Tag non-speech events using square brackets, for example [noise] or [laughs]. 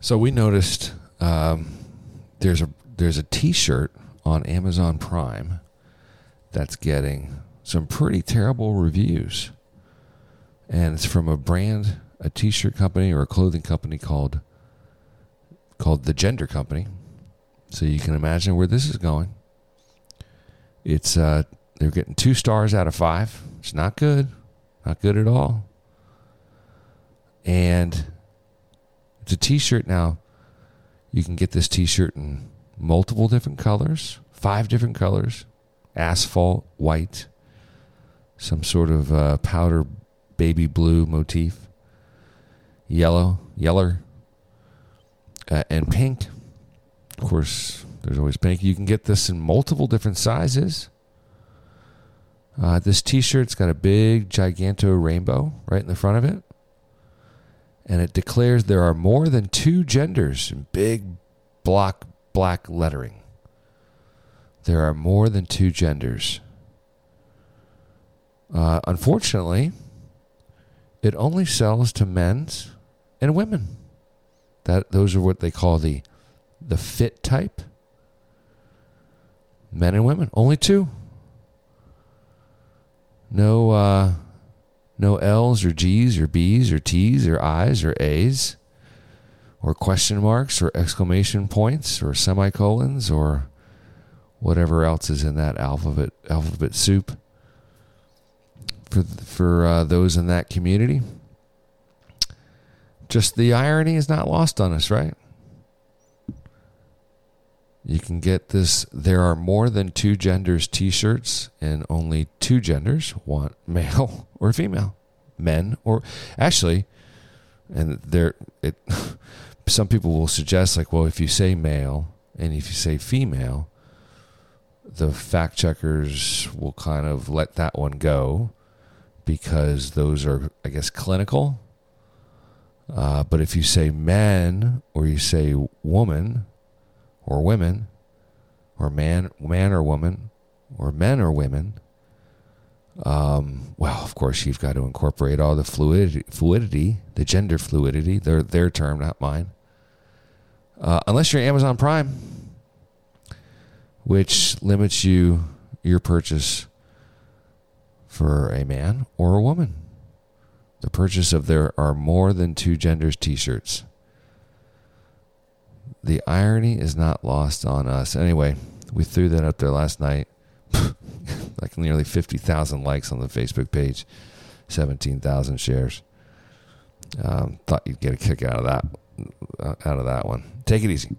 So we noticed um, there's a there's a T-shirt on Amazon Prime that's getting some pretty terrible reviews, and it's from a brand, a T-shirt company or a clothing company called called the Gender Company. So you can imagine where this is going. It's uh, they're getting two stars out of five. It's not good, not good at all. And it's a T-shirt now. You can get this T-shirt in multiple different colors, five different colors: asphalt, white, some sort of uh, powder baby blue motif, yellow, yeller, uh, and pink. Of course, there's always pink. You can get this in multiple different sizes. Uh, this T-shirt's got a big giganto rainbow right in the front of it, and it declares there are more than two genders in big block black lettering. There are more than two genders. Uh, unfortunately, it only sells to men's and women. That those are what they call the the fit type. Men and women, only two. No uh, no L's or G's or B's or T's or I's or A's or question marks or exclamation points or semicolons or whatever else is in that alphabet alphabet soup for for uh, those in that community. Just the irony is not lost on us, right? You can get this. There are more than two genders T-shirts, and only two genders: want [laughs] male or female, men or actually, and there it. [laughs] Some people will suggest like, well, if you say male and if you say female, the fact checkers will kind of let that one go because those are, I guess, clinical. Uh, but if you say men or you say woman or women or man, man or woman or men or women, um, well, of course, you've got to incorporate all the fluidity, fluidity, the gender fluidity, their their term, not mine. Uh, unless you're Amazon Prime, which limits you your purchase for a man or a woman. The purchase of there are more than two genders T-shirts. The irony is not lost on us. Anyway, we threw that up there last night. [laughs] like nearly 50,000 likes on the Facebook page, 17,000 shares. Um, thought you'd get a kick out of that uh, out of that one. Take it easy.